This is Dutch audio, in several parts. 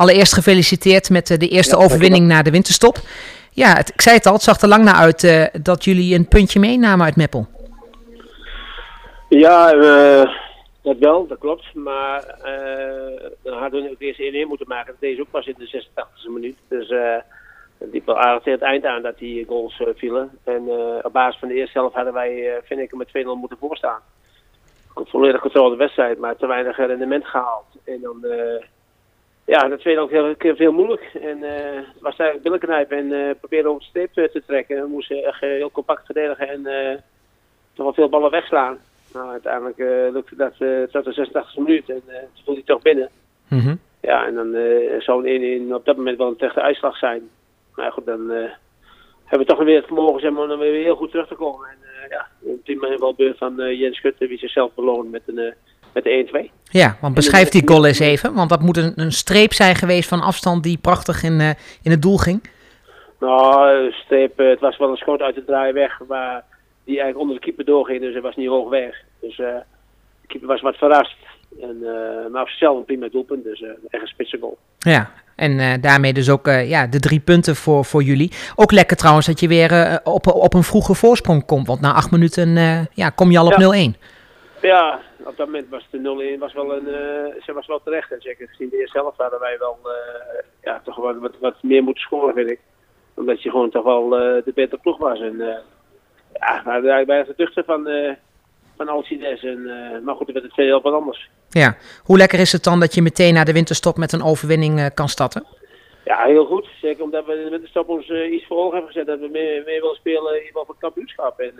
allereerst gefeliciteerd met de eerste overwinning na de winterstop. Ja, het, ik zei het al, het zag er lang naar uit dat jullie een puntje meenamen uit Meppel. Ja, dat wel, dat klopt. Maar dan hadden we ook eerst 1-1 moeten maken. Deze ook pas in de 86e minuut. Dus het liep wel aardig tegen het eind aan dat die goals vielen. En op basis van de eerste helft hadden wij, vind ik, met 2-0 moeten voorstaan volledig controle de wedstrijd, maar te weinig rendement gehaald. En dan, uh, ja, dat tweede ook heel, veel moeilijk. En uh, het was eigenlijk billenknijpen en uh, proberen over de streep te trekken. We moesten echt heel compact verdedigen en toch wel veel ballen wegslaan. Nou, uiteindelijk lukte dat tot de 86 minuut en toen voelde hij toch binnen. Mm -hmm. Ja, en dan zou een op dat moment wel een techte uitslag zijn. Maar goed, dan hebben we toch weer het vermogen zeg maar, om weer heel goed terug te komen. En, ja, prima invalbeurt van uh, Jens Schutte, wie zichzelf beloont met, een, met de 1-2. Ja, want beschrijf die goal eens even. Want dat moet een, een streep zijn geweest van afstand die prachtig in, uh, in het doel ging. Nou, streep, het was wel een schot uit de draai weg, maar die eigenlijk onder de keeper doorging, dus hij was niet hoog weg. Dus de keeper was wat verrast. En, maar op zichzelf een prima doelpunt, dus echt een spitse goal. Ja, en uh, daarmee dus ook uh, ja, de drie punten voor, voor jullie. Ook lekker trouwens dat je weer uh, op, op een vroege voorsprong komt. Want na acht minuten ja, kom je al op ja. 0-1. Ja, op dat moment was de 0-1 was wel, een, ze was wel terecht. En zeker gezien de eerste helft hadden wij wel ja, toch wat, wat, wat, meer moeten scoren, vind ik. Omdat je gewoon toch wel de betere ploeg was. En ja, we eigenlijk de duchten van van Alcides. En, maar goed, dan werd het tweede wat anders. Ja, hoe lekker is het dan dat je meteen na de winterstop met een overwinning kan starten? Ja, heel goed. Zeker omdat we in de winterstop ons uh, iets voor ogen hebben gezet. Dat we meer, willen spelen in voor het kampioenschap. En,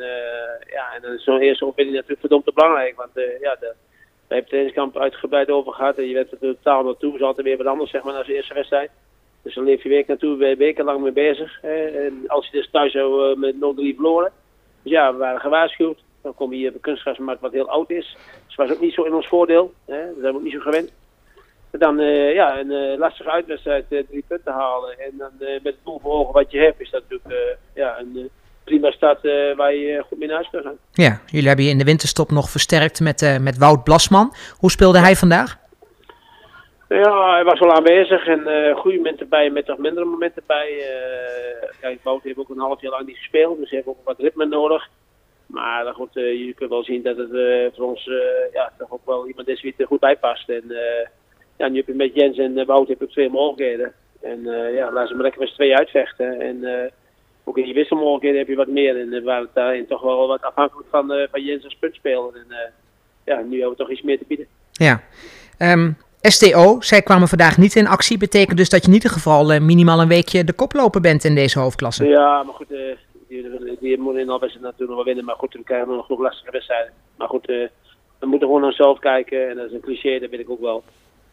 ja, en is zo'n eerste overwinning natuurlijk verdomd belangrijk. Want ja, de, we hebben het trainingskamp uitgebreid over gehad. En je werd er totaal naartoe. is altijd weer wat anders zeg maar, dan de eerste wedstrijd. Dus dan leef je week naartoe, ben je wekenlang mee bezig. Hè. En als je dus thuis zo met 0-3 verloren. Dus ja, we waren gewaarschuwd. Dan kom je hier op een kunstgrasmarkt wat heel oud is. Dus was ook niet zo in ons voordeel. Hè? Dat zijn we ook niet zo gewend. Dan uh, ja, een uh, lastige uitwedstrijd uh, drie punten halen. En dan met het doel voor ogen wat je hebt, is dat natuurlijk ja, een prima start waar je goed mee naar huis kan gaan. Ja, jullie hebben je in de winterstop nog versterkt met, met Wout Blasman. Hoe speelde hij vandaag? Ja, hij was wel aanwezig en goede momenten bij, met toch mindere momenten bij. ja, Wout heeft ook een half jaar lang niet gespeeld, dus hij heeft ook wat ritme nodig. Maar goed, je kunt wel zien dat het voor ons ja, toch ook wel iemand is wie er goed bij past. En ja, nu heb je met Jens en Wout heb ik twee mogelijkheden. En ja, laten ze maar lekker met z'n twee uitvechten. En ook in die wisselmogelijkheden heb je wat meer. En we waren daarin toch wel wat afhankelijk van, van Jens als puntspeler. En ja, nu hebben we toch iets meer te bieden. Ja. Um, STO, zij kwamen vandaag niet in actie. Betekent dus dat je in ieder geval minimaal een weekje de koploper bent in deze hoofdklasse. Ja, maar goed die, die moeten in wedstrijd natuurlijk nog wel winnen. Maar goed, we krijgen nog genoeg lastige wedstrijden. Maar goed, uh, we moeten gewoon naar onszelf kijken. En dat is een cliché, dat weet ik ook wel.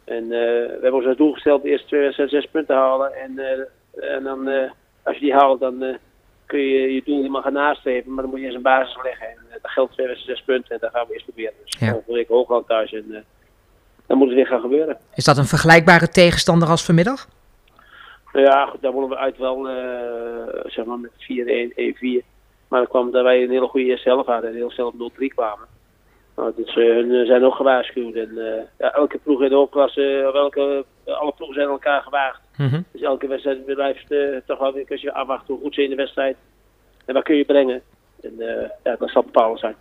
En uh, we hebben ons als doel gesteld wedstrijden zes punten halen. En, uh, en dan, als je die haalt, dan kun je je doel helemaal gaan nastreven. Maar dan moet je eens een basis leggen. En dat geldt twee wedstrijden zes punten. En daar gaan we eerst proberen. Dus ja. volgende week Hoogland thuis. En dan moet het weer gaan gebeuren. Is dat een vergelijkbare tegenstander als vanmiddag? Ja, goed, daar wonnen we uit wel, zeg maar met 4-1, 1-4. Maar dan kwam dat wij een hele goede eerste helft hadden en heel zelf 0-3 kwamen. Nou, dus hun zijn ook gewaarschuwd. En uh, ja, elke ploeg in de hoofdklasse, of elke, alle ploegen zijn elkaar gewaagd. Mm -hmm. Dus elke wedstrijd blijft uh, toch wel weer, afwachten hoe goed ze in de wedstrijd en wat kun je brengen. En ja, dat zal bepalend zijn.